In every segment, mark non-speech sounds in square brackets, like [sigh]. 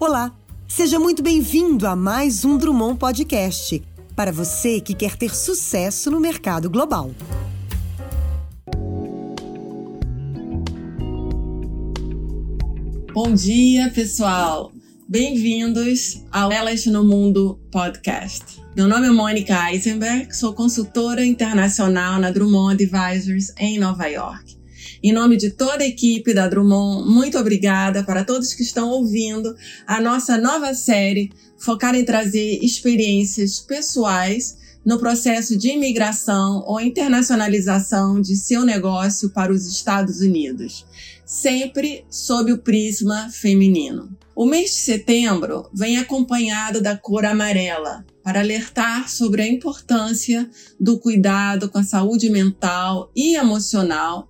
Olá, seja muito bem-vindo a mais um Drummond Podcast para você que quer ter sucesso no mercado global. Bom dia, pessoal! Bem-vindos ao Elas no Mundo podcast. Meu nome é Mônica Eisenberg, sou consultora internacional na Drummond Advisors em Nova York. Em nome de toda a equipe da Drummond, muito obrigada para todos que estão ouvindo a nossa nova série focada em trazer experiências pessoais no processo de imigração ou internacionalização de seu negócio para os Estados Unidos, sempre sob o prisma feminino. O mês de setembro vem acompanhado da cor amarela, para alertar sobre a importância do cuidado com a saúde mental e emocional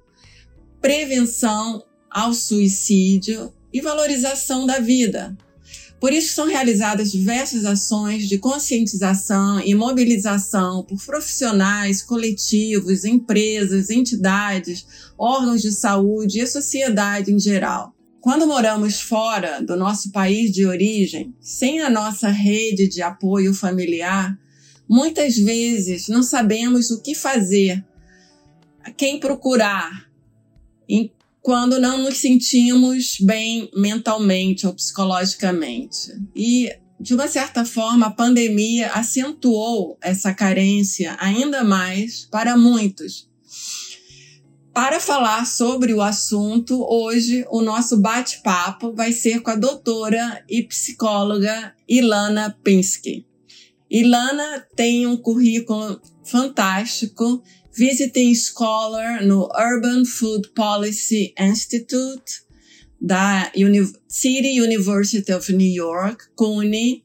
prevenção ao suicídio e valorização da vida. Por isso são realizadas diversas ações de conscientização e mobilização por profissionais, coletivos, empresas, entidades, órgãos de saúde e a sociedade em geral. Quando moramos fora do nosso país de origem, sem a nossa rede de apoio familiar, muitas vezes não sabemos o que fazer, a quem procurar, quando não nos sentimos bem mentalmente ou psicologicamente. E, de uma certa forma, a pandemia acentuou essa carência ainda mais para muitos. Para falar sobre o assunto, hoje o nosso bate-papo vai ser com a doutora e psicóloga Ilana Pinsky. Ilana tem um currículo fantástico Visiting Scholar no Urban Food Policy Institute da Uni City University of New York, CUNY,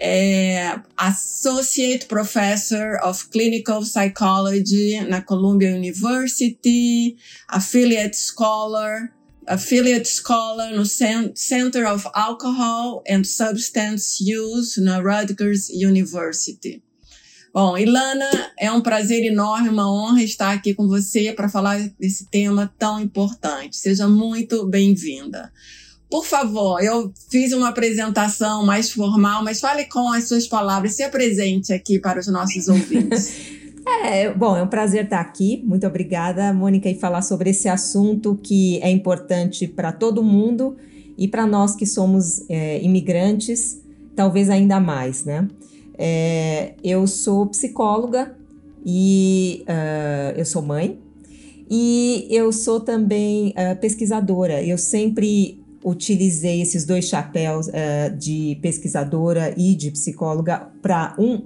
é, Associate Professor of Clinical Psychology na Columbia University, Affiliate Scholar, Affiliate Scholar no Center of Alcohol and Substance Use na Rutgers University. Bom, Ilana, é um prazer enorme, uma honra estar aqui com você para falar desse tema tão importante. Seja muito bem-vinda. Por favor, eu fiz uma apresentação mais formal, mas fale com as suas palavras, se apresente aqui para os nossos ouvintes. [laughs] É, bom, é um prazer estar aqui. Muito obrigada, Mônica, e falar sobre esse assunto que é importante para todo mundo e para nós que somos é, imigrantes, talvez ainda mais, né? É, eu sou psicóloga e uh, eu sou mãe e eu sou também uh, pesquisadora. Eu sempre utilizei esses dois chapéus uh, de pesquisadora e de psicóloga para um,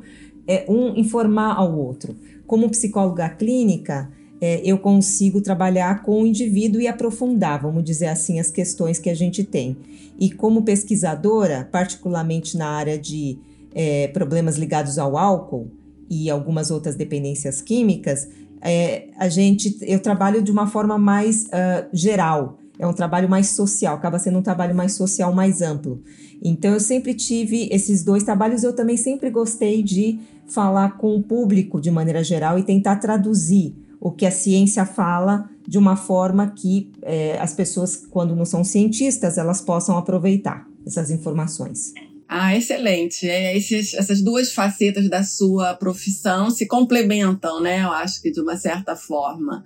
é, um informar ao outro. Como psicóloga clínica, é, eu consigo trabalhar com o indivíduo e aprofundar, vamos dizer assim, as questões que a gente tem. E como pesquisadora, particularmente na área de é, problemas ligados ao álcool e algumas outras dependências químicas, é, a gente, eu trabalho de uma forma mais uh, geral, é um trabalho mais social, acaba sendo um trabalho mais social, mais amplo. Então eu sempre tive esses dois trabalhos, eu também sempre gostei de falar com o público de maneira geral e tentar traduzir o que a ciência fala de uma forma que é, as pessoas, quando não são cientistas, elas possam aproveitar essas informações. Ah, excelente. É, esses, essas duas facetas da sua profissão se complementam, né? Eu acho que de uma certa forma.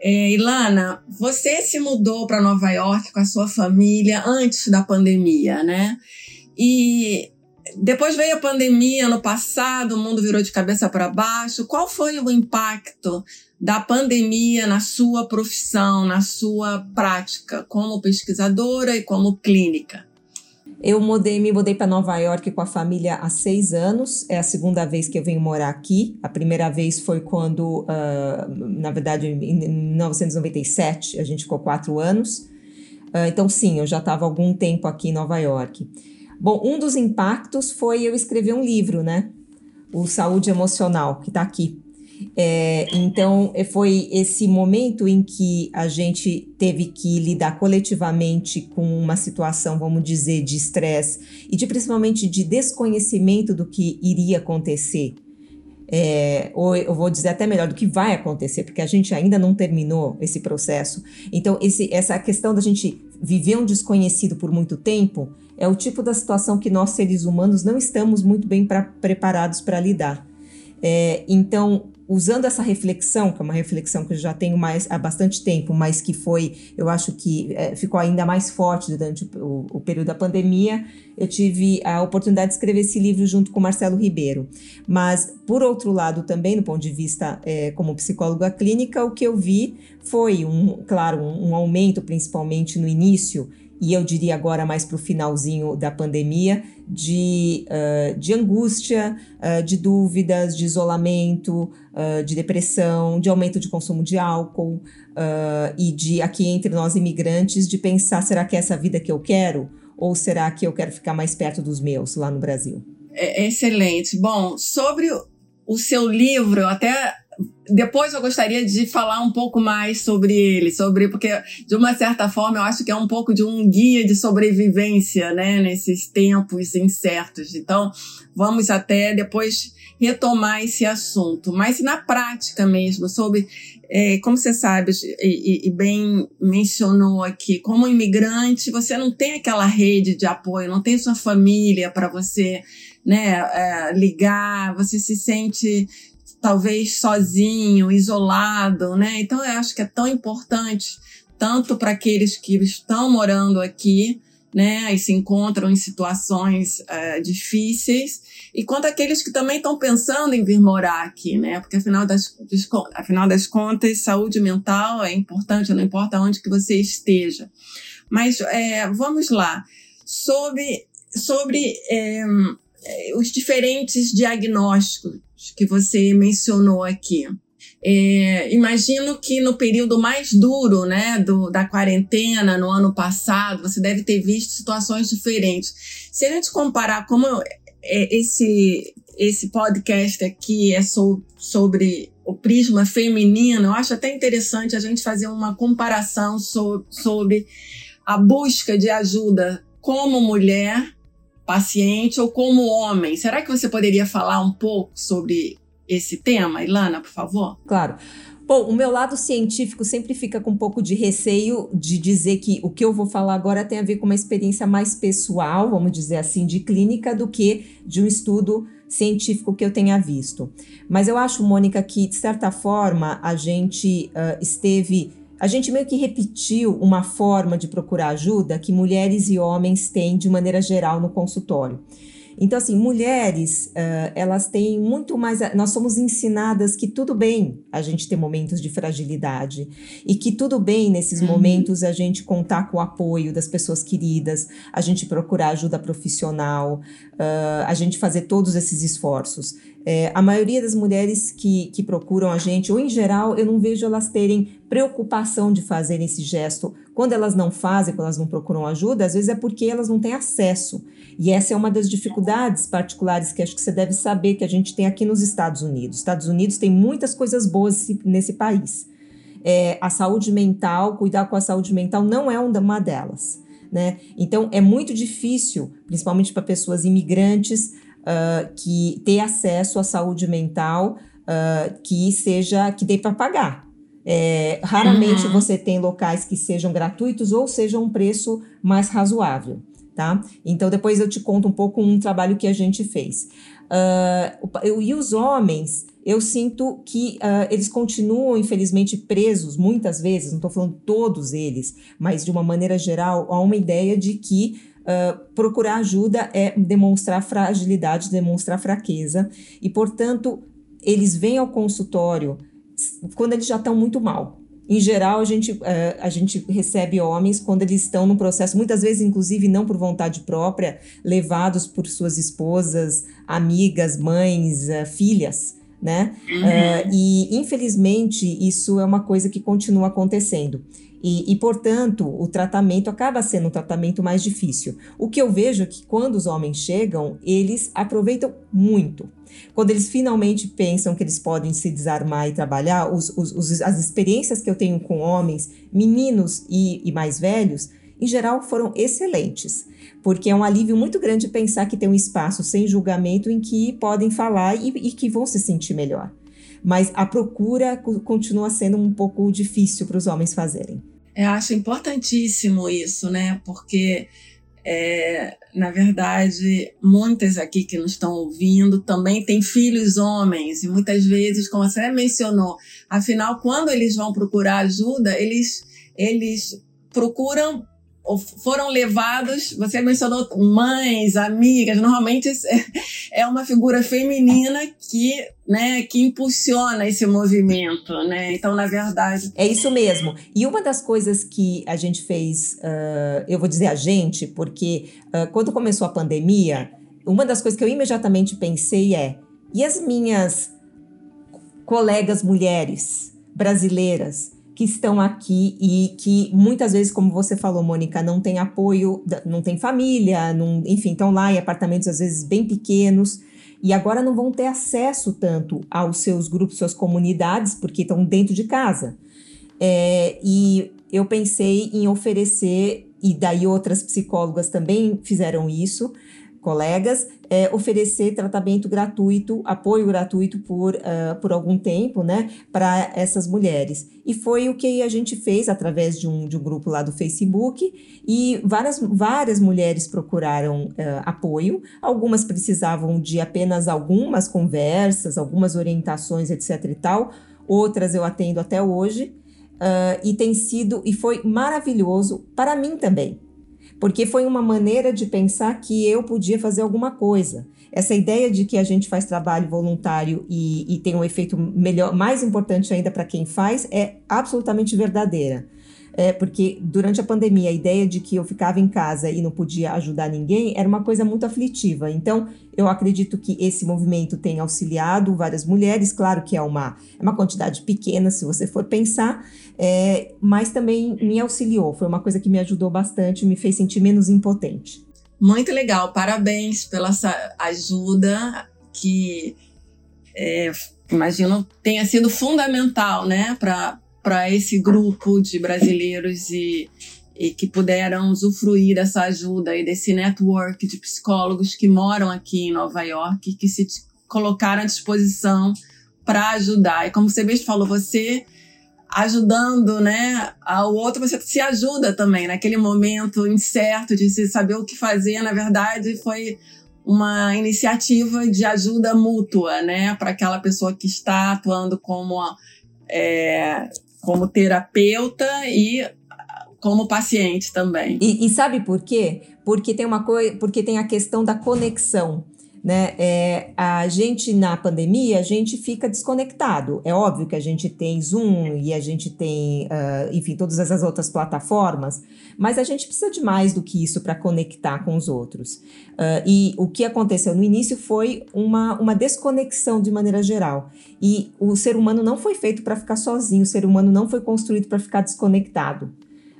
É, Ilana, você se mudou para Nova York com a sua família antes da pandemia, né? E depois veio a pandemia no passado, o mundo virou de cabeça para baixo. Qual foi o impacto da pandemia na sua profissão, na sua prática como pesquisadora e como clínica? Eu mudei, me mudei para Nova York com a família há seis anos. É a segunda vez que eu venho morar aqui. A primeira vez foi quando, uh, na verdade, em 1997, a gente ficou quatro anos. Uh, então, sim, eu já estava algum tempo aqui em Nova York. Bom, um dos impactos foi eu escrever um livro, né? O Saúde Emocional, que está aqui. É, então, é, foi esse momento em que a gente teve que lidar coletivamente com uma situação, vamos dizer, de estresse e de principalmente de desconhecimento do que iria acontecer. É, ou eu vou dizer até melhor do que vai acontecer, porque a gente ainda não terminou esse processo. Então, esse, essa questão da gente viver um desconhecido por muito tempo é o tipo da situação que nós, seres humanos, não estamos muito bem pra, preparados para lidar. É, então, usando essa reflexão, que é uma reflexão que eu já tenho mais há bastante tempo, mas que foi, eu acho que é, ficou ainda mais forte durante o, o, período da pandemia, eu tive a oportunidade de escrever esse livro junto com Marcelo Ribeiro. Mas, por outro lado, também, do ponto de vista é, como psicóloga clínica, o que eu vi foi, um, claro, um, um aumento, principalmente no início, e eu diria agora mais para o finalzinho da pandemia, de, uh, de angústia, uh, de dúvidas, de isolamento, uh, de depressão, de aumento de consumo de álcool e de, aqui entre nós imigrantes, de pensar: será que é essa vida que eu quero? Ou será que eu quero ficar mais perto dos meus lá no Brasil? É, excelente. Bom, sobre o seu livro, eu até depois eu gostaria de falar um pouco mais sobre ele, sobre porque de uma certa forma eu acho que é um pouco de um guia de sobrevivência, né, nesses tempos incertos. Então, vamos até depois retomar esse assunto, mas na prática mesmo, sobre é, como você sabe e, e, bem mencionou aqui, como imigrante você não tem aquela rede de apoio, não tem sua família para você né, é, ligar, você se sente talvez sozinho, isolado, né? Então eu acho que é tão importante tanto para aqueles que estão morando aqui, né, e se encontram em situações uh, difíceis, e quanto aqueles que também estão pensando em vir morar aqui, né, porque afinal das, afinal das contas, saúde mental é importante, não importa onde que você esteja. Mas é, vamos lá, sobre, sobre é, os diferentes diagnósticos que você mencionou aqui. É, imagino que no período mais duro né, do, da quarentena, no ano passado, você deve ter visto situações diferentes. Se a gente comparar como é, esse, esse podcast aqui é so, sobre o prisma feminino, eu acho até interessante a gente fazer uma comparação so, sobre a busca de ajuda como mulher paciente ou como homem. Será que você poderia falar um pouco sobre esse tema, Ilana, por favor? Claro. Bom, o meu lado científico sempre fica com um pouco de receio de dizer que o que eu vou falar agora tem a ver com uma experiência mais pessoal, vamos dizer assim, de clínica, do que de um estudo científico que eu tenha visto. Mas eu acho, Mônica, que de certa forma a gente uh, esteve a gente meio que repetiu uma forma de procurar ajuda que mulheres e homens têm de maneira geral no consultório. Então, assim, mulheres, uh, elas têm muito mais. Nós somos ensinadas que tudo bem a gente ter momentos de fragilidade e que tudo bem nesses uhum. momentos a gente contar com o apoio das pessoas queridas, a gente procurar ajuda profissional, uh, a gente fazer todos esses esforços. É, a maioria das mulheres que, que procuram a gente, ou em geral, eu não vejo elas terem preocupação de fazer esse gesto. Quando elas não fazem, quando elas não procuram ajuda, às vezes é porque elas não têm acesso. E essa é uma das dificuldades particulares que acho que você deve saber que a gente tem aqui nos Estados Unidos. Estados Unidos tem muitas coisas boas nesse país. É, a saúde mental, cuidar com a saúde mental não é uma delas. Né? Então é muito difícil, principalmente para pessoas imigrantes, uh, que ter acesso à saúde mental uh, que seja que dê para pagar. É, raramente uhum. você tem locais que sejam gratuitos ou sejam um preço mais razoável, tá? Então depois eu te conto um pouco um trabalho que a gente fez. Uh, e os homens, eu sinto que uh, eles continuam, infelizmente, presos muitas vezes, não estou falando todos eles, mas de uma maneira geral, a uma ideia de que Uh, procurar ajuda é demonstrar fragilidade, demonstrar fraqueza, e, portanto, eles vêm ao consultório quando eles já estão muito mal. Em geral, a gente, uh, a gente recebe homens quando eles estão num processo, muitas vezes, inclusive, não por vontade própria, levados por suas esposas, amigas, mães, uh, filhas, né? Uhum. e, infelizmente, isso é uma coisa que continua acontecendo. E, e, portanto, o tratamento acaba sendo um tratamento mais difícil. O que eu vejo é que quando os homens chegam, eles aproveitam muito. Quando eles finalmente pensam que eles podem se desarmar e trabalhar, os, os, os, as experiências que eu tenho com homens, meninos e, e mais velhos, em geral foram excelentes, porque é um alívio muito grande pensar que tem um espaço sem julgamento em que podem falar e, e que vão se sentir melhor mas a procura continua sendo um pouco difícil para os homens fazerem. Eu acho importantíssimo isso, né? Porque É, na verdade, muitas aqui que nos estão ouvindo também têm filhos homens, e muitas vezes, como você mencionou, afinal, quando eles vão procurar ajuda, eles, eles procuram foram levados, você mencionou mães, amigas, normalmente é uma figura feminina que, né, que impulsiona esse movimento, né? Então, na verdade. É isso mesmo. E uma das coisas que a gente fez, uh, eu vou dizer a gente, porque uh, quando começou a pandemia, uma das coisas que eu imediatamente pensei é: e as minhas colegas mulheres brasileiras? Que estão aqui e que muitas vezes, como você falou, Mônica, não tem apoio, não tem família, não, enfim, estão lá em apartamentos às vezes bem pequenos e agora não vão ter acesso tanto aos seus grupos, suas comunidades, porque estão dentro de casa. É, e eu pensei em oferecer, e daí outras psicólogas também fizeram isso, colegas, é, oferecer tratamento gratuito, apoio gratuito por, uh, por algum tempo, né, para essas mulheres. E foi o que a gente fez através de um, de um grupo lá do Facebook, e várias, várias mulheres procuraram uh, apoio, algumas precisavam de apenas algumas conversas, algumas orientações, etc e tal, outras eu atendo até hoje, uh, e tem sido, e foi maravilhoso para mim também, porque foi uma maneira de pensar que eu podia fazer alguma coisa. Essa ideia de que a gente faz trabalho voluntário e, e tem um efeito melhor, mais importante ainda para quem faz, é absolutamente verdadeira. É, porque durante a pandemia a ideia de que eu ficava em casa e não podia ajudar ninguém era uma coisa muito aflitiva. Então, eu acredito que esse movimento tem auxiliado várias mulheres, claro que é uma, é uma quantidade pequena se você for pensar, é, mas também me auxiliou, foi uma coisa que me ajudou bastante, me fez sentir menos impotente. Muito legal, parabéns pela ajuda que é, imagino tenha sido fundamental, né, para para esse grupo de brasileiros e, e que puderam usufruir dessa ajuda e desse network de psicólogos que moram aqui em Nova York, que se colocaram à disposição para ajudar. E como você mesmo falou, você ajudando, né, ao outro, você se ajuda também naquele momento incerto de se saber o que fazer. Na verdade, foi uma iniciativa de ajuda mútua, né, para aquela pessoa que está atuando como é, como terapeuta e como paciente também. E, e sabe por quê? Porque tem uma coisa, porque tem a questão da conexão né? É, a gente na pandemia a gente fica desconectado. É óbvio que a gente tem Zoom e a gente tem, uh, enfim, todas essas outras plataformas, mas a gente precisa de mais do que isso para conectar com os outros. Uh, e o que aconteceu no início foi uma, uma desconexão de maneira geral. E o ser humano não foi feito para ficar sozinho, o ser humano não foi construído para ficar desconectado.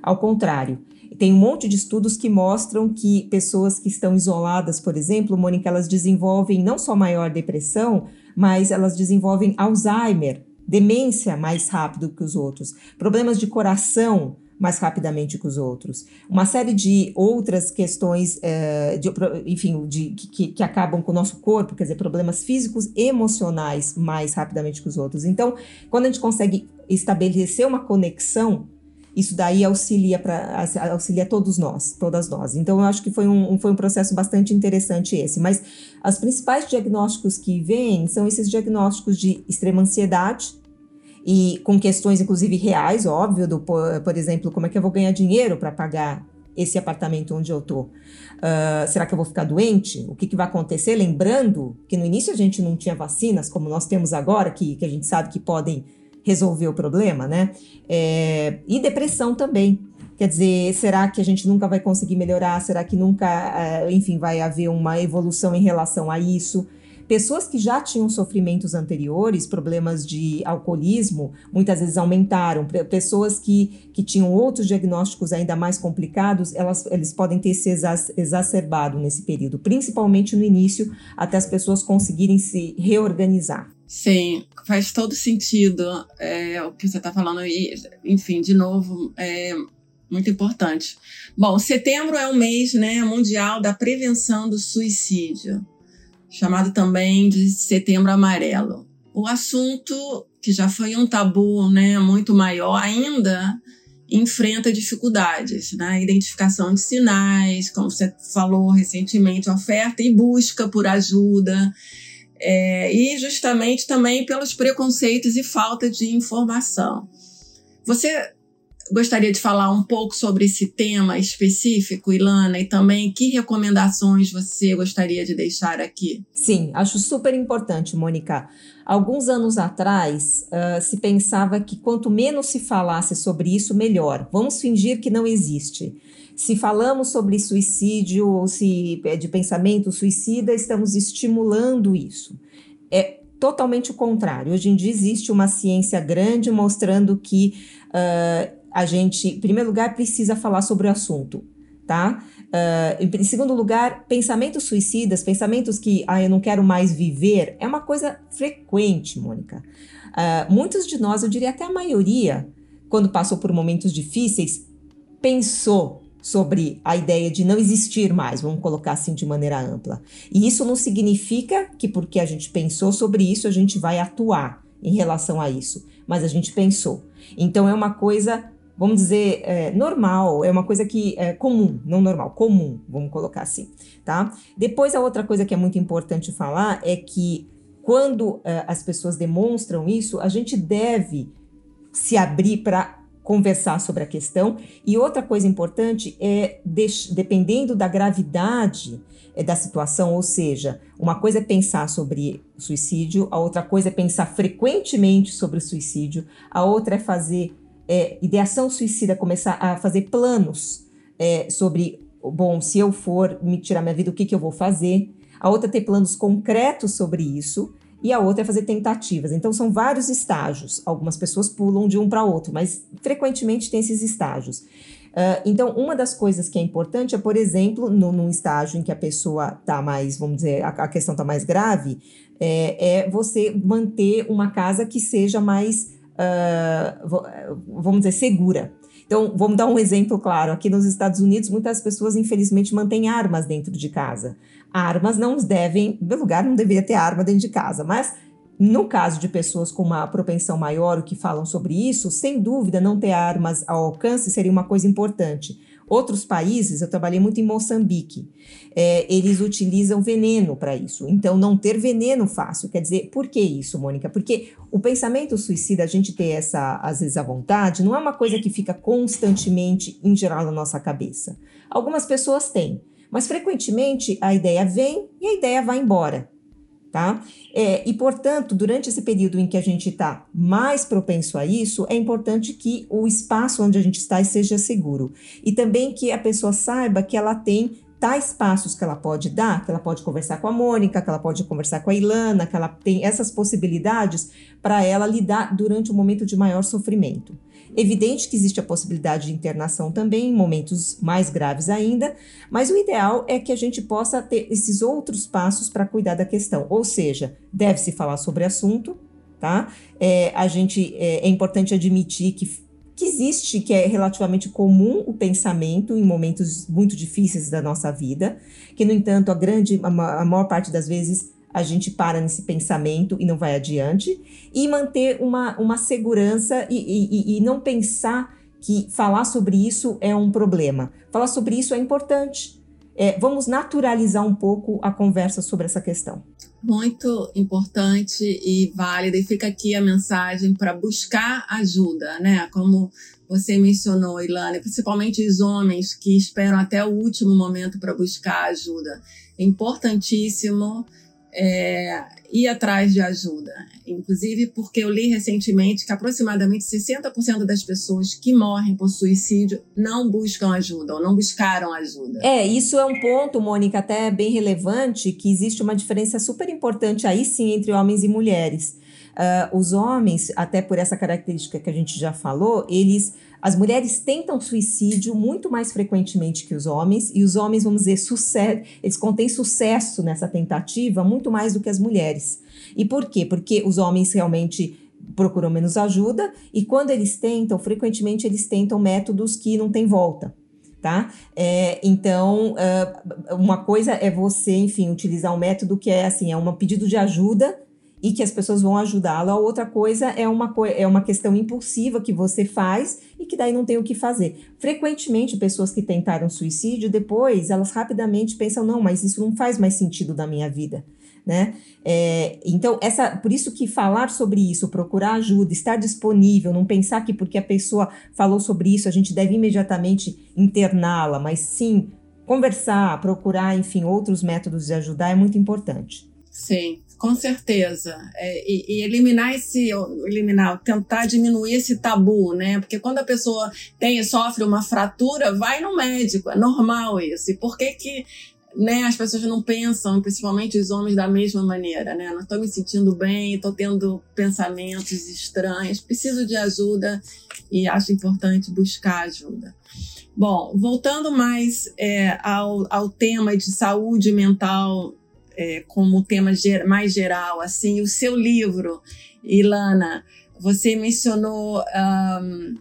Ao contrário, tem um monte de estudos que mostram que pessoas que estão isoladas, por exemplo, Mônica, elas desenvolvem não só maior depressão, mas elas desenvolvem Alzheimer, demência mais rápido que os outros, problemas de coração mais rapidamente que os outros. Uma série de outras questões, é, de, enfim, de, que, que acabam com o nosso corpo, quer dizer, problemas físicos emocionais mais rapidamente que os outros. Então, quando a gente consegue estabelecer uma conexão isso daí auxilia para auxilia todos nós, todas nós. Então eu acho que foi um, foi um processo bastante interessante esse. Mas os principais diagnósticos que vêm são esses diagnósticos de extrema ansiedade e com questões inclusive reais, óbvio, do por, exemplo, como é que eu vou ganhar dinheiro para pagar esse apartamento onde eu tô? Uh, será que eu vou ficar doente? O que, que vai acontecer? Lembrando que no início a gente não tinha vacinas como nós temos agora, que, que a gente sabe que podem resolver o problema, né? É, e depressão também. Quer dizer, será que a gente nunca vai conseguir melhorar? Será que nunca, é, enfim, vai haver uma evolução em relação a isso? Pessoas que já tinham sofrimentos anteriores, problemas de alcoolismo, muitas vezes aumentaram. Pessoas que, que tinham outros diagnósticos ainda mais complicados, elas, eles podem ter se exacerbado nesse período, principalmente no início, até as pessoas conseguirem se reorganizar. Sim, faz todo sentido é, o que você está falando. E, enfim, de novo, é muito importante. Bom, setembro é o mês né, mundial da prevenção do suicídio, chamado também de setembro amarelo. O assunto, que já foi um tabu né, muito maior, ainda enfrenta dificuldades, né? Identificação de sinais, como você falou recentemente, oferta e busca por ajuda. É, e justamente também pelos preconceitos e falta de informação. Você gostaria de falar um pouco sobre esse tema específico, Ilana, e também que recomendações você gostaria de deixar aqui? Sim, acho super importante, Mônica. Alguns anos atrás, uh, se pensava que quanto menos se falasse sobre isso, melhor. Vamos fingir que não existe. Se falamos sobre suicídio ou se é de pensamento suicida, estamos estimulando isso. É totalmente o contrário. Hoje em dia existe uma ciência grande mostrando que uh, a gente, em primeiro lugar, precisa falar sobre o assunto, tá? Uh, em segundo lugar, pensamentos suicidas, pensamentos que, ah, eu não quero mais viver, é uma coisa frequente, Mônica. Uh, muitos de nós, eu diria até a maioria, quando passou por momentos difíceis, pensou sobre a ideia de não existir mais, vamos colocar assim de maneira ampla. E isso não significa que porque a gente pensou sobre isso, a gente vai atuar em relação a isso, mas a gente pensou. Então é uma coisa vamos dizer, é, normal, é uma coisa que é comum, não normal, comum, vamos colocar assim, tá? Depois, a outra coisa que é muito importante falar é que quando é, as pessoas demonstram isso, a gente deve se abrir para conversar sobre a questão. E outra coisa importante é, dependendo da gravidade é, da situação, ou seja, uma coisa é pensar sobre suicídio, a outra coisa é pensar frequentemente sobre o suicídio, a outra é fazer é, ideação suicida começar a fazer planos é, sobre, bom, se eu for me tirar minha vida, o que, que eu vou fazer? A outra é ter planos concretos sobre isso e a outra é fazer tentativas. Então são vários estágios. Algumas pessoas pulam de um para outro, mas frequentemente tem esses estágios. Uh, então, uma das coisas que é importante é, por exemplo, no, num estágio em que a pessoa está mais, vamos dizer, a, a questão está mais grave, é, é, você manter uma casa que seja mais uh, vamos dizer, segura. Então, vamos dar um exemplo claro. Aqui nos Estados Unidos, muitas pessoas, infelizmente, mantêm armas dentro de casa. Armas não devem, no lugar não deveria ter arma dentro de casa, mas no caso de pessoas com uma propensão maior, o que falam sobre isso, sem dúvida, não ter armas ao alcance seria uma coisa importante. Outros países, eu trabalhei muito em Moçambique, é, eles utilizam veneno para isso. Então, não ter veneno fácil. Quer dizer, por que isso, Mônica? Porque o pensamento suicida, a gente ter essa, às vezes, a vontade, não é uma coisa que fica constantemente, em geral, na nossa cabeça. Algumas pessoas têm, mas frequentemente a ideia vem e a ideia vai embora tá? É, e, portanto, durante esse período em que a gente está mais propenso a isso, é importante que o espaço onde a gente está seja seguro. E também que a pessoa saiba que ela tem tais passos que ela pode dar, que ela pode conversar com a Mônica, que ela pode conversar com a Ilana, que ela tem essas possibilidades para ela lidar durante um momento de maior sofrimento. Evidente que existe a possibilidade de internação também, em momentos mais graves ainda, mas o ideal é que a gente possa ter esses outros passos para cuidar da questão. Ou seja, deve-se falar sobre assunto, tá? É, a gente é, é importante admitir que que existe, que é relativamente comum o pensamento em momentos muito difíceis da nossa vida, que no entanto a grande, a maior parte das vezes a gente para nesse pensamento e não vai adiante, e manter uma, uma segurança e, e, e não pensar que falar sobre isso é um problema. Falar sobre isso é importante. É, vamos naturalizar um pouco a conversa sobre essa questão. Muito importante e válida, e fica aqui a mensagem para buscar ajuda, né? Como você mencionou, Ilana, principalmente os homens que esperam até o último momento para buscar ajuda. É importantíssimo é, ir atrás de ajuda. Inclusive porque eu li recentemente que aproximadamente 60% das pessoas que morrem por suicídio não buscam ajuda ou não buscaram ajuda. É, isso é um ponto, Mônica, até bem relevante, que existe uma diferença super importante aí sim entre homens e mulheres. Uh, os homens, até por essa característica que a gente já falou, eles as mulheres tentam suicídio muito mais frequentemente que os homens, e os homens, vamos dizer, eles contêm sucesso nessa tentativa muito mais do que as mulheres. E por quê? Porque os homens realmente procuram menos ajuda, e quando eles tentam, frequentemente eles tentam métodos que não têm volta. Tá? É, então, uh, uma coisa é você, enfim, utilizar um método que é assim, é um pedido de ajuda e que as pessoas vão ajudá-lo. A outra coisa é uma, é uma questão impulsiva que você faz e que daí não tem o que fazer. Frequentemente, pessoas que tentaram suicídio, depois elas rapidamente pensam: não, mas isso não faz mais sentido na minha vida. Né? É, então, essa, por isso que falar sobre isso, procurar ajuda, estar disponível, não pensar que porque a pessoa falou sobre isso, a gente deve imediatamente interná-la, mas sim conversar, procurar, enfim, outros métodos de ajudar é muito importante. Sim, com certeza. É, e, e, eliminar esse, eliminar, tentar diminuir esse tabu, né? Porque quando a pessoa tem sofre uma fratura, vai no médico, é normal isso. E por que que né, as pessoas não pensam, principalmente os homens, da mesma maneira, né? Não estou me sentindo bem, estou tendo pensamentos estranhos, preciso de ajuda e acho importante buscar ajuda. Bom, voltando mais é, ao, ao tema de saúde mental é, como tema ger mais geral, assim, o seu livro, Ilana, você mencionou um,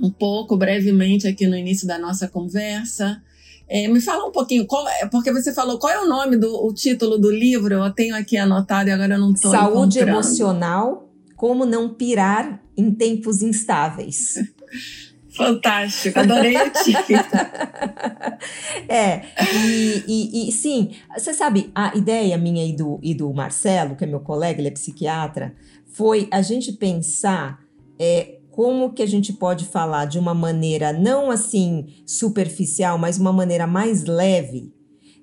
um pouco brevemente aqui no início da nossa conversa. É, me fala um pouquinho, é, porque você falou qual é o nome do o título do livro? Eu tenho aqui anotado e agora eu não estou Saúde emocional, como não pirar em tempos instáveis. [laughs] Fantástico, adorei o título. [laughs] é, e, e, e, sim, você sabe, a ideia minha e do, e do Marcelo, que é meu colega, ele é psiquiatra, foi a gente pensar é, como que a gente pode falar de uma maneira não assim superficial, mas uma maneira mais leve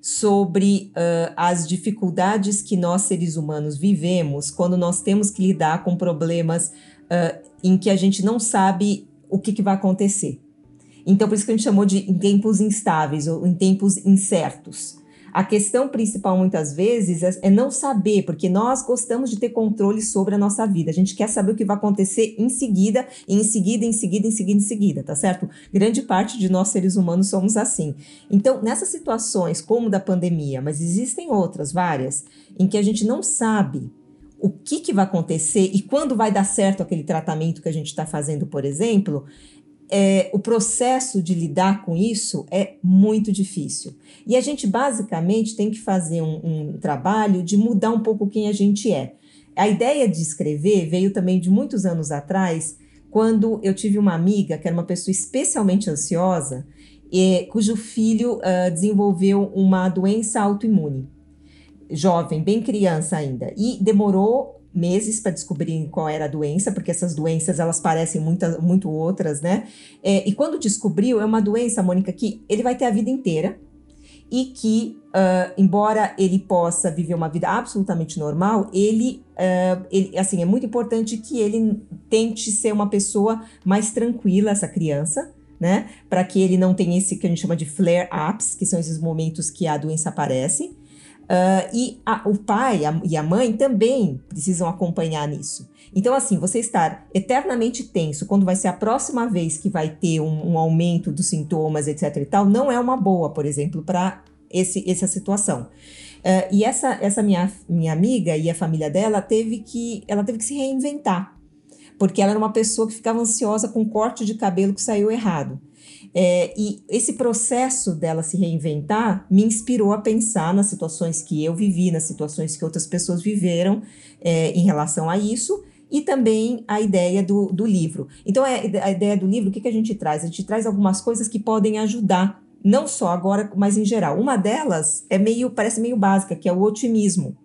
sobre uh, as dificuldades que nós seres humanos vivemos quando nós temos que lidar com problemas uh, em que a gente não sabe o que, que vai acontecer. Então, por isso que a gente chamou de em tempos instáveis ou em tempos incertos. A questão principal, muitas vezes, é, é não saber, porque nós gostamos de ter controle sobre a nossa vida. A gente quer saber o que vai acontecer em seguida, em seguida, em seguida, em seguida, em seguida, tá certo? Grande parte de nós, seres humanos, somos assim. Então, nessas situações, como da pandemia, mas existem outras, várias, em que a gente não sabe o que, que vai acontecer e quando vai dar certo aquele tratamento que a gente está fazendo, por exemplo, é, o processo de lidar com isso é muito difícil. E a gente basicamente tem que fazer um, um trabalho de mudar um pouco quem a gente é. A ideia de escrever veio também de muitos anos atrás, quando eu tive uma amiga que era uma pessoa especialmente ansiosa, e, cujo filho uh, desenvolveu uma doença autoimune jovem, bem criança ainda, e demorou meses para descobrir qual era a doença, porque essas doenças elas parecem muita, muito outras, né? É, e quando descobriu, é uma doença, Mônica, que ele vai ter a vida inteira e que, uh, embora ele possa viver uma vida absolutamente normal, ele, uh, ele, assim, é muito importante que ele tente ser uma pessoa mais tranquila, essa criança, né? Para que ele não tenha esse que a gente chama de flare-ups, que são esses momentos que a doença aparece. Uh, e a, o pai a, e a mãe também precisam acompanhar nisso. Então, assim, você estar eternamente tenso quando vai ser a próxima vez que vai ter um, um aumento dos sintomas, etc. e tal, não é uma boa, por exemplo, para essa situação. Uh, e essa, essa minha, minha amiga e a família dela teve que ela teve que se reinventar, porque ela era uma pessoa que ficava ansiosa com corte de cabelo que saiu errado. É, e esse processo dela se reinventar me inspirou a pensar nas situações que eu vivi, nas situações que outras pessoas viveram é, em relação a isso e também a ideia do, do livro. Então, é, a ideia do livro, o que, que a gente traz? A gente traz algumas coisas que podem ajudar, não só agora, mas em geral. Uma delas é meio, parece meio básica, que é o otimismo.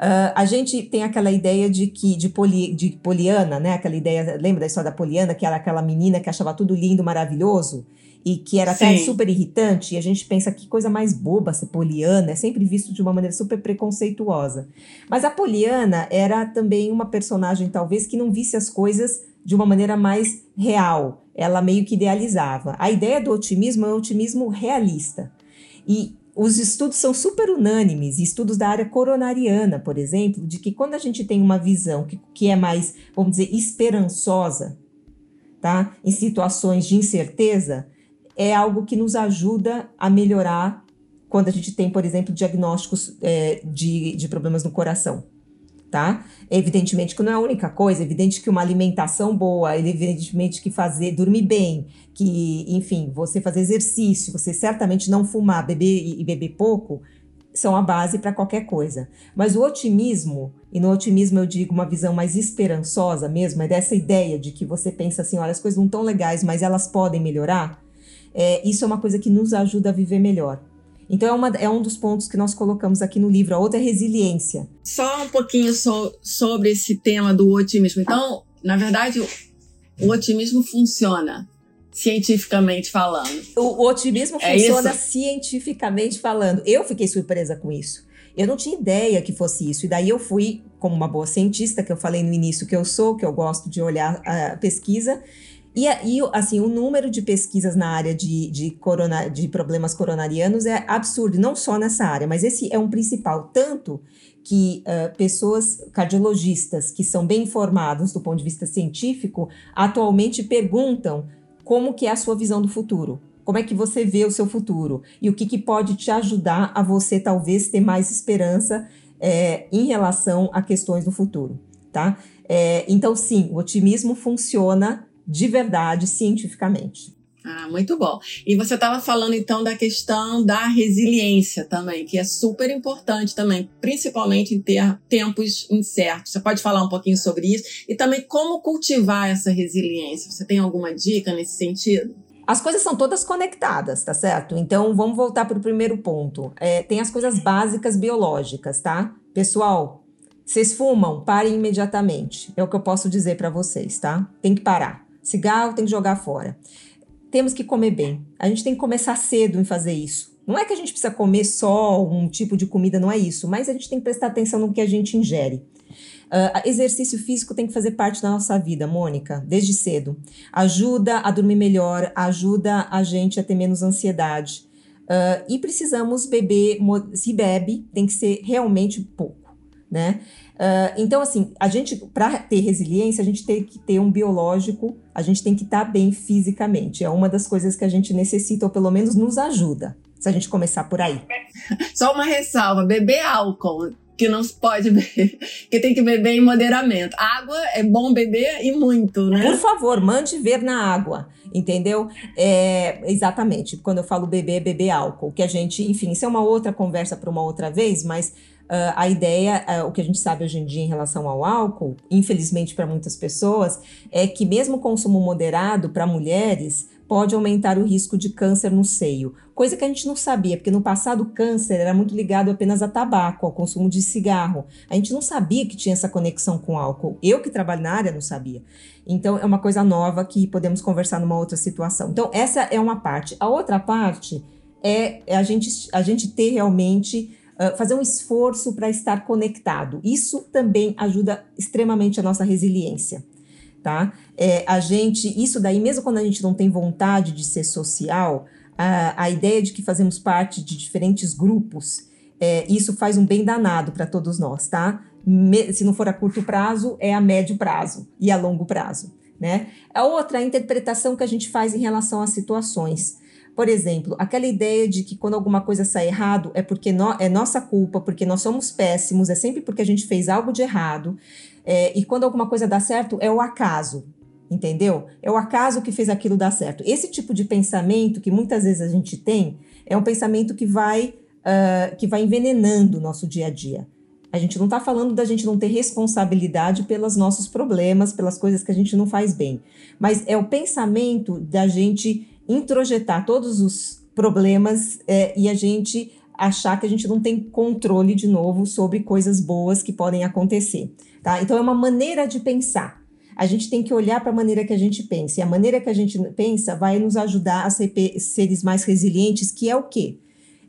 Uh, a gente tem aquela ideia de que de, poli, de Poliana, né? Aquela ideia, lembra da história da Poliana, que era aquela menina que achava tudo lindo, maravilhoso e que era Sim. até super irritante, e a gente pensa que coisa mais boba ser Poliana, é sempre visto de uma maneira super preconceituosa. Mas a Poliana era também uma personagem, talvez, que não visse as coisas de uma maneira mais real. Ela meio que idealizava. A ideia do otimismo é um otimismo realista. E os estudos são super unânimes, estudos da área coronariana, por exemplo, de que quando a gente tem uma visão que, que é mais, vamos dizer, esperançosa, tá? Em situações de incerteza, é algo que nos ajuda a melhorar quando a gente tem, por exemplo, diagnósticos é, de, de problemas no coração tá? Evidentemente que não é a única coisa, é evidente que uma alimentação boa, evidentemente que fazer, dormir bem, que, enfim, você fazer exercício, você certamente não fumar, beber e beber pouco, são a base para qualquer coisa. Mas o otimismo, e no otimismo eu digo uma visão mais esperançosa mesmo, é dessa ideia de que você pensa assim: olha, as coisas não estão legais, mas elas podem melhorar. É, isso é uma coisa que nos ajuda a viver melhor. Então é, uma, é, um dos pontos que nós colocamos aqui no livro. A outra é resiliência. Só um pouquinho so, sobre esse tema do otimismo. Então, na verdade, o, o otimismo funciona cientificamente falando. O, o otimismo é funciona isso? cientificamente falando. Eu fiquei surpresa com isso. Eu não tinha ideia que fosse isso. E daí eu fui, como uma boa cientista, que eu falei no início que eu sou, que eu gosto de olhar a pesquisa. E, e assim, o número de pesquisas na área de, de, corona, de problemas coronarianos é absurdo, não só nessa área, mas esse é um principal. Tanto que uh, pessoas cardiologistas que são bem informados do ponto de vista científico atualmente perguntam como que é a sua visão do futuro. Como é que você vê o seu futuro? E o que, que pode te ajudar a você talvez ter mais esperança é, em relação a questões do futuro, tá? É, então, sim, o otimismo funciona de verdade cientificamente. Ah, muito bom. E você estava falando então da questão da resiliência também, que é super importante também, principalmente em ter tempos incertos. Você pode falar um pouquinho sobre isso e também como cultivar essa resiliência. Você tem alguma dica nesse sentido? As coisas são todas conectadas, tá certo? Então vamos voltar para o primeiro ponto. É, tem as coisas básicas biológicas, tá? Pessoal, vocês fumam, parem imediatamente. É o que eu posso dizer para vocês, tá? Tem que parar. Cigarro tem que jogar fora temos que comer bem. A gente tem que começar cedo em fazer isso. Não é que a gente precisa comer só um tipo de comida, não é isso, mas a gente tem que prestar atenção no que a gente ingere. Uh, exercício físico tem que fazer parte da nossa vida, Mônica, desde cedo. Ajuda a dormir melhor, ajuda a gente a ter menos ansiedade. Uh, e precisamos beber, se bebe, tem que ser realmente pouco, né? Uh, então, assim, a gente, para ter resiliência, a gente tem que ter um biológico, a gente tem que estar tá bem fisicamente. É uma das coisas que a gente necessita, ou pelo menos nos ajuda, se a gente começar por aí. [laughs] Só uma ressalva: beber álcool que não se pode [laughs] beber, que tem que beber em moderamento. Água é bom beber e muito, né? Por favor, mande ver na água, entendeu? É, exatamente. Quando eu falo beber, é beber álcool, que a gente, enfim, isso é uma outra conversa para uma outra vez, mas Uh, a ideia, uh, o que a gente sabe hoje em dia em relação ao álcool, infelizmente para muitas pessoas, é que mesmo o consumo moderado para mulheres pode aumentar o risco de câncer no seio. Coisa que a gente não sabia, porque no passado o câncer era muito ligado apenas a tabaco, ao consumo de cigarro. A gente não sabia que tinha essa conexão com álcool. Eu que trabalho na área não sabia. Então é uma coisa nova que podemos conversar numa outra situação. Então essa é uma parte. A outra parte é, é a, gente, a gente ter realmente fazer um esforço para estar conectado. Isso também ajuda extremamente a nossa resiliência. Tá? É, a gente, isso daí, mesmo quando a gente não tem vontade de ser social, a, a ideia de que fazemos parte de diferentes grupos, é, isso faz um bem danado para todos nós, tá? Me, se não for a curto prazo, é a médio prazo e a longo prazo, né? A outra a interpretação que a gente faz em relação às situações. Por exemplo, aquela ideia de que quando alguma coisa sai errado é porque no, é nossa culpa, porque nós somos péssimos, é sempre porque a gente fez algo de errado. É, e quando alguma coisa dá certo, é o acaso. Entendeu? É o acaso que fez aquilo dar certo. Esse tipo de pensamento que muitas vezes a gente tem é um pensamento que vai, uh, que vai envenenando o nosso dia a dia. A gente não está falando da gente não ter responsabilidade pelos nossos problemas, pelas coisas que a gente não faz bem. Mas é o pensamento da gente introjetar todos os problemas é, e a gente achar que a gente não tem controle de novo sobre coisas boas que podem acontecer, tá? Então é uma maneira de pensar. A gente tem que olhar para a maneira que a gente pensa. E a maneira que a gente pensa vai nos ajudar a ser seres mais resilientes, que é o quê?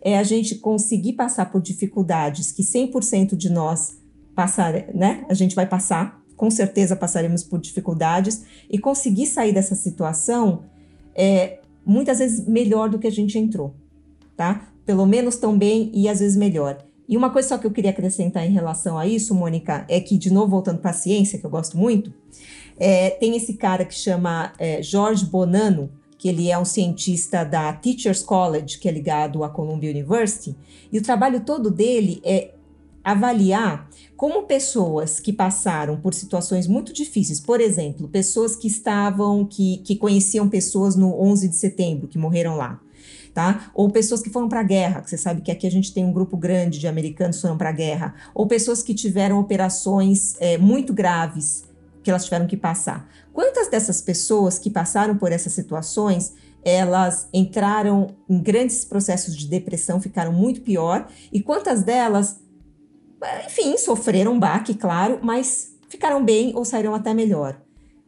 É a gente conseguir passar por dificuldades que 100% de nós passar, né? A gente vai passar, com certeza passaremos por dificuldades e conseguir sair dessa situação é, muitas vezes melhor do que a gente entrou, tá? Pelo menos tão bem e às vezes melhor. E uma coisa só que eu queria acrescentar em relação a isso, Mônica, é que, de novo, voltando para a ciência, que eu gosto muito, é, tem esse cara que chama é, George Bonanno, que ele é um cientista da Teachers College, que é ligado à Columbia University, e o trabalho todo dele é avaliar como pessoas que passaram por situações muito difíceis, por exemplo, pessoas que estavam, que, que conheciam pessoas no 11 de setembro, que morreram lá, tá? Ou pessoas que foram para a guerra, que você sabe que aqui a gente tem um grupo grande de americanos que foram para a guerra, ou pessoas que tiveram operações é, muito graves que elas tiveram que passar. Quantas dessas pessoas que passaram por essas situações elas entraram em grandes processos de depressão, ficaram muito pior, e quantas delas, enfim, sofreram um baque, claro, mas ficaram bem ou saíram até melhor.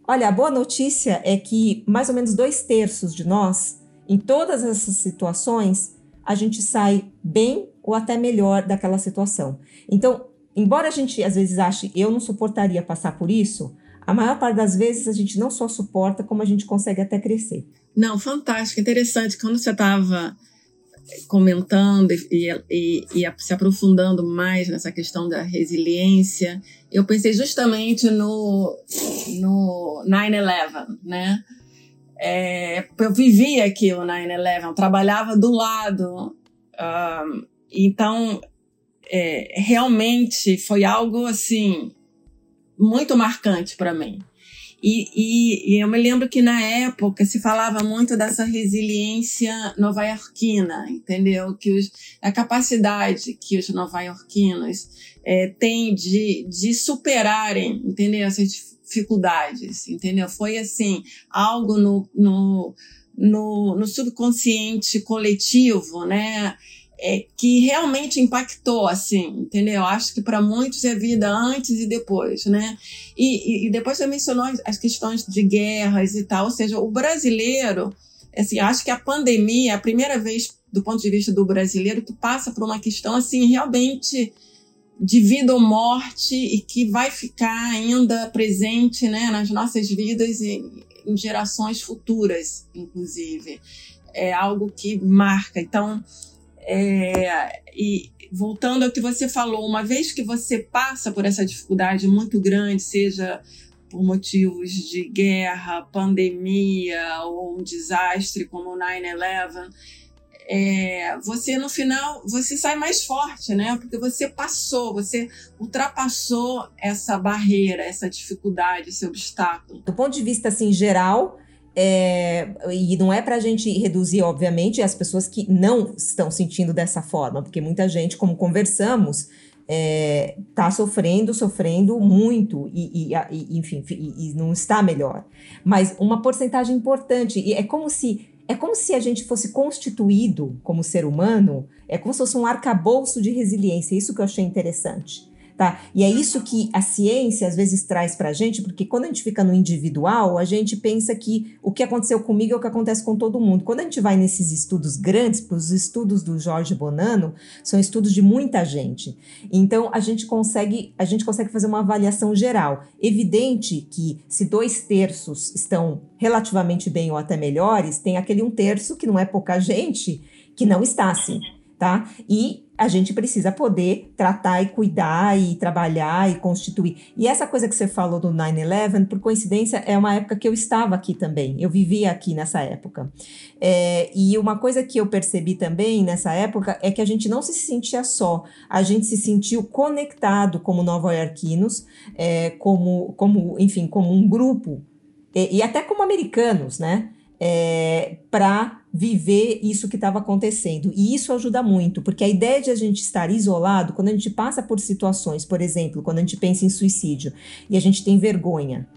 Olha, a boa notícia é que mais ou menos dois terços de nós, em todas essas situações, a gente sai bem ou até melhor daquela situação. Então, embora a gente às vezes ache eu não suportaria passar por isso, a maior parte das vezes a gente não só suporta, como a gente consegue até crescer. Não, fantástico, interessante. Quando você estava comentando e, e, e, se aprofundando mais nessa questão da resiliência, eu pensei justamente no, no 9-11, né? É, eu vivia aquilo, 9-11, trabalhava do lado. Um, então, é, realmente foi algo assim muito marcante para mim. E, e, e, eu me lembro que na época se falava muito dessa resiliência nova-iorquina, entendeu? Que os, a capacidade que os nova-iorquinos é, têm de, de superarem, entendeu? Essas dificuldades, entendeu? Foi assim, algo no, no, no, no subconsciente coletivo, né? É, que realmente impactou, assim, entendeu? Acho que para muitos é vida antes e depois, né? E, e, e, depois você mencionou as questões de guerras e tal, ou seja, o brasileiro, assim, acho que a pandemia é a primeira vez, do ponto de vista do brasileiro, que passa por uma questão, assim, realmente de vida ou morte e que vai ficar ainda presente, né, nas nossas vidas e em gerações futuras, inclusive. É algo que marca. Então, é, e voltando ao que você falou, uma vez que você passa por essa dificuldade muito grande, seja por motivos de guerra, pandemia ou um desastre como o 9/11, é, você no final você sai mais forte, né? Porque você passou, você ultrapassou essa barreira, essa dificuldade, esse obstáculo. Do ponto de vista assim geral, é, e não é para a gente reduzir, obviamente, as pessoas que não estão sentindo dessa forma, porque muita gente, como conversamos, está é, tá sofrendo, sofrendo muito e, e, e enfim, e, e, não está melhor. Mas uma porcentagem importante, e é como se é como se a gente fosse constituído como ser humano, é como se fosse um arcabouço de resiliência. Isso que eu achei interessante tá? E é isso que a ciência às vezes traz para a gente, porque quando a gente fica no individual, a gente pensa que o que aconteceu comigo é o que acontece com todo mundo. Quando a gente vai nesses estudos grandes, os estudos do Jorge Bonanno, são estudos de muita gente. Então a gente consegue, a gente consegue fazer uma avaliação geral. Evidente que se dois terços estão relativamente bem ou até melhores, tem aquele um terço que não é pouca gente que não está assim tá? E a gente precisa poder tratar e cuidar e trabalhar e constituir. E essa coisa que você falou do 9-11, por coincidência, é uma época que eu estava aqui também. Eu vivia aqui nessa época. É, e uma coisa que eu percebi também nessa época é que a gente não se sentia só, a gente se sentiu conectado como nova-iorquinos, é, como, como, enfim, como um grupo, e, e até como americanos, né? É, para viver isso que estava acontecendo. E isso ajuda muito, porque a ideia de a gente estar isolado, quando a gente passa por situações, por exemplo, quando a gente pensa em suicídio e a gente tem vergonha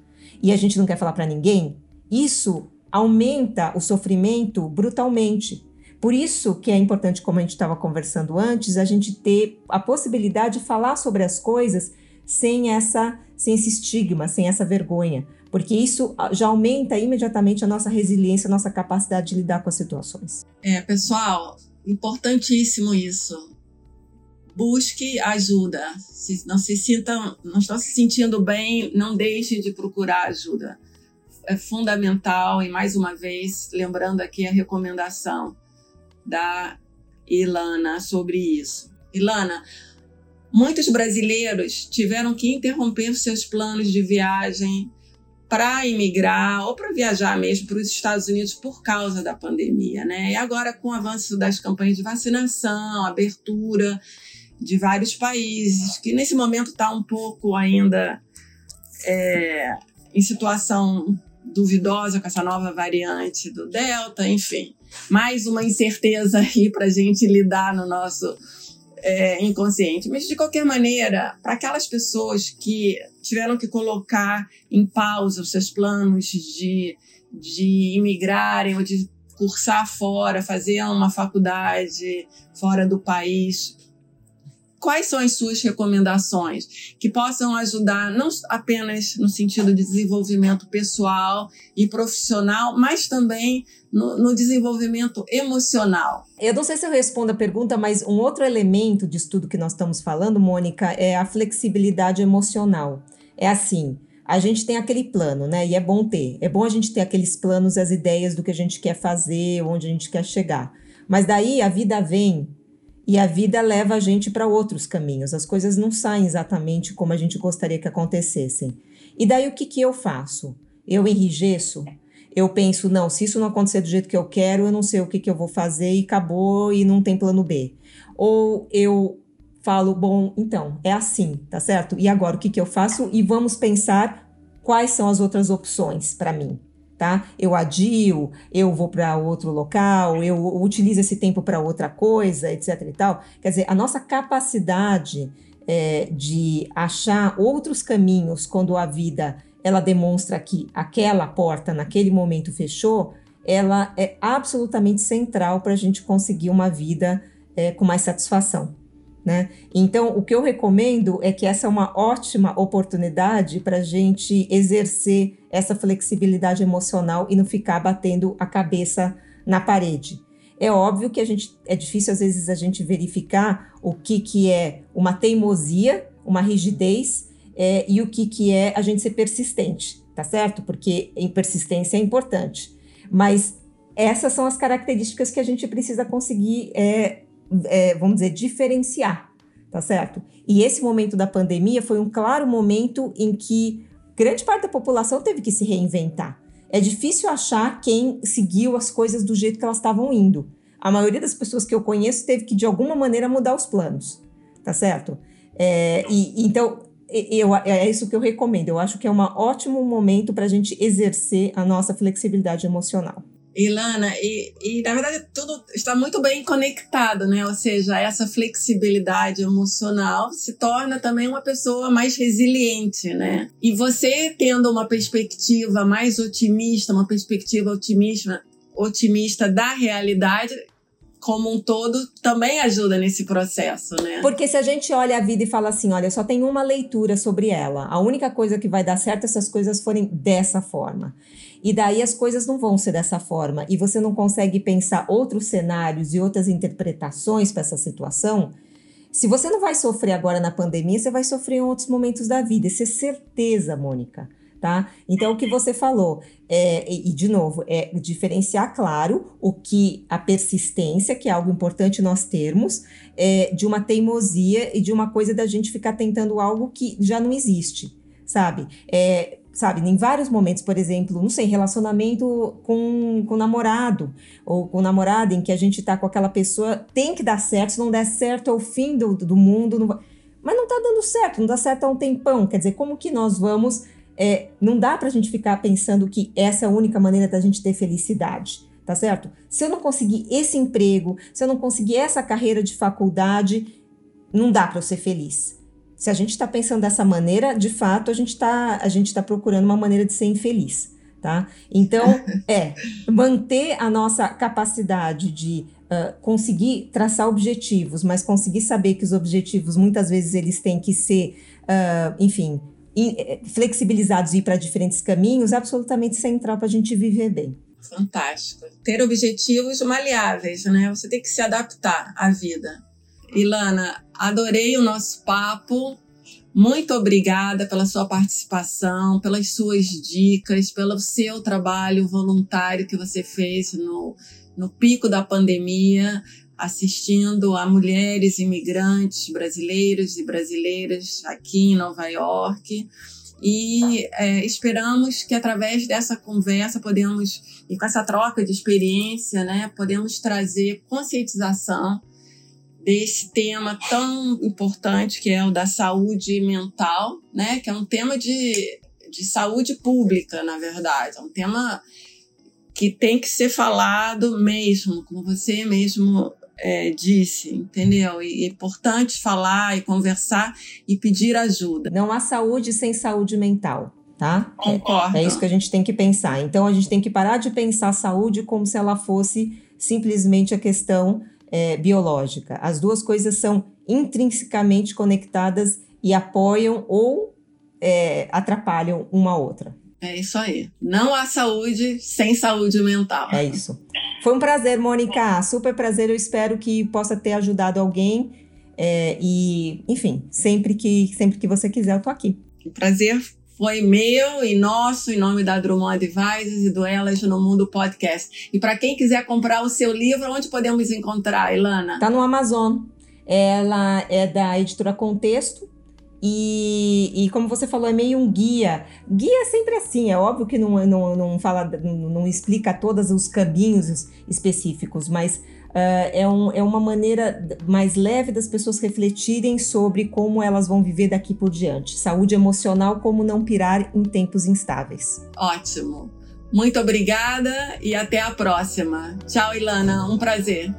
e a gente não quer falar para ninguém, isso aumenta o sofrimento brutalmente. Por isso que é importante, como a gente estava conversando antes, a gente ter a possibilidade de falar sobre as coisas sem essa sem esse estigma, sem essa vergonha porque isso ah, já aumenta imediatamente a nossa resiliência, a nossa capacidade de lidar com as situações. É, pessoal, importantíssimo isso. Busque ajuda. Se não se sintam, não estão se sentindo bem, não deixem de procurar ajuda. É fundamental e mais uma vez lembrando aqui a recomendação da Ilana sobre isso. Ilana, muitos brasileiros tiveram que interromper seus planos de viagem para imigrar ou para viajar mesmo para os Estados Unidos por causa da pandemia, né? E agora com o avanço das campanhas de vacinação, abertura, de vários países, que nesse momento está um pouco ainda é, em situação duvidosa com essa nova variante do Delta, enfim. Mais uma incerteza aí para a gente lidar no nosso é, inconsciente. Mas, de qualquer maneira, para aquelas pessoas que tiveram que colocar em pausa os seus planos de, de imigrarem ou de cursar fora, fazer uma faculdade fora do país, quais são as suas recomendações que possam ajudar não apenas no sentido de desenvolvimento pessoal e profissional, mas também no, no, desenvolvimento emocional? Eu não sei se eu respondo a pergunta, mas um outro elemento de estudo que nós estamos falando, Mônica, é a flexibilidade emocional. É assim, a gente tem aquele plano, né? E é bom ter. É bom a gente ter aqueles planos, as ideias do que a gente quer fazer, onde a gente quer chegar. Mas daí a vida vem e a vida leva a gente para outros caminhos. As coisas não saem exatamente como a gente gostaria que acontecessem. E daí o que, que eu faço? Eu enrijeço? Eu penso, não, se isso não acontecer do jeito que eu quero, eu não sei o que, que eu vou fazer e acabou e não tem plano B. Ou eu falo, bom, então, é assim, tá certo? E agora o que, que eu faço? E vamos pensar quais são as outras opções para mim tá? Eu adio, eu vou para outro local, eu utilizo esse tempo para outra coisa, etc e tal. Quer dizer, a nossa capacidade é, de achar outros caminhos quando a vida ela demonstra que aquela porta naquele momento fechou, ela é absolutamente central para a gente conseguir uma vida é, com mais satisfação. Né? Então, o que eu recomendo é que essa é uma ótima oportunidade para a gente exercer essa flexibilidade emocional e não ficar batendo a cabeça na parede. É óbvio que a gente é difícil às vezes a gente verificar o que, que é uma teimosia, uma rigidez é, e o que, que é a gente ser persistente, tá certo? Porque persistência é importante. Mas essas são as características que a gente precisa conseguir é, é, vamos dizer, diferenciar, tá certo? E esse momento da pandemia foi um claro momento em que grande parte da população teve que se reinventar. É difícil achar quem seguiu as coisas do jeito que elas estavam indo. A maioria das pessoas que eu conheço teve que, de alguma maneira, mudar os planos, tá certo? É, e, então, eu, é isso que eu recomendo. Eu acho que é um ótimo momento para a gente exercer a nossa flexibilidade emocional. Ilana, e, e na verdade tudo está muito bem conectado, né? Ou seja, essa flexibilidade emocional se torna também uma pessoa mais resiliente, né? E você tendo uma perspectiva mais otimista, uma perspectiva otimista, otimista da realidade, como um todo também ajuda nesse processo, né? Porque se a gente olha a vida e fala assim, olha, só tem uma leitura sobre ela, a única coisa que vai dar certo é se as coisas forem dessa forma. E daí as coisas não vão ser dessa forma. E você não consegue pensar outros cenários e outras interpretações para essa situação. Se você não vai sofrer agora na pandemia, você vai sofrer em outros momentos da vida. Isso é certeza, Mônica. Tá? Então, o que você falou, é, e de novo, é diferenciar, claro, o que a persistência, que é algo importante nós termos, é, de uma teimosia e de uma coisa da gente ficar tentando algo que já não existe, sabe? É, sabe, em vários momentos, por exemplo, não sei, relacionamento com, com namorado ou com namorada, em que a gente tá com aquela pessoa, tem que dar certo, se não der certo é o fim do, do mundo, não mas não tá dando certo, não dá certo há um tempão, quer dizer, como que nós vamos, é, não dá pra gente ficar pensando que essa é a única maneira da gente ter felicidade, tá certo? Se eu não conseguir esse emprego, se eu não conseguir essa carreira de faculdade, não dá para eu ser feliz. Se a gente está pensando dessa maneira, de fato, a gente está tá procurando uma maneira de ser infeliz, tá? Então, [laughs] é manter a nossa capacidade de uh, conseguir traçar objetivos, mas conseguir saber que os objetivos, muitas vezes, eles têm que ser, uh, enfim, in, flexibilizados e ir para diferentes caminhos, é absolutamente central para a gente viver bem. Fantástico. Ter objetivos maleáveis, né? Você tem que se adaptar à vida. Ilana, adorei o nosso papo. Muito obrigada pela sua participação, pelas suas dicas, pelo seu trabalho voluntário que você fez no, no pico da pandemia, assistindo a mulheres imigrantes brasileiros e brasileiras aqui em Nova York. E é, esperamos que através dessa conversa podemos, e com essa troca de experiência, né, podemos trazer conscientização desse tema tão importante que é o da saúde mental, né? Que é um tema de, de saúde pública, na verdade. É um tema que tem que ser falado mesmo, como você mesmo é, disse, entendeu? E é importante falar e conversar e pedir ajuda. Não há saúde sem saúde mental. Tá? Concordo. É, é isso que a gente tem que pensar. Então a gente tem que parar de pensar a saúde como se ela fosse simplesmente a questão é, biológica. As duas coisas são intrinsecamente conectadas e apoiam ou é, atrapalham uma a outra. É isso aí. Não há saúde sem saúde mental. É isso. Foi um prazer, Mônica. Super prazer. Eu espero que possa ter ajudado alguém. É, e, enfim, sempre que, sempre que você quiser, eu tô aqui. O prazer foi meu e nosso, em nome da Drummond Advisors e do Elas no Mundo Podcast. E para quem quiser comprar o seu livro, onde podemos encontrar, Ilana? Tá no Amazon. Ela é da editora Contexto. E, e, como você falou, é meio um guia. Guia é sempre assim, é óbvio que não, não, não fala, não, não explica todos os caminhos específicos, mas é, um, é uma maneira mais leve das pessoas refletirem sobre como elas vão viver daqui por diante. Saúde emocional, como não pirar em tempos instáveis. Ótimo. Muito obrigada e até a próxima. Tchau, Ilana. Um prazer.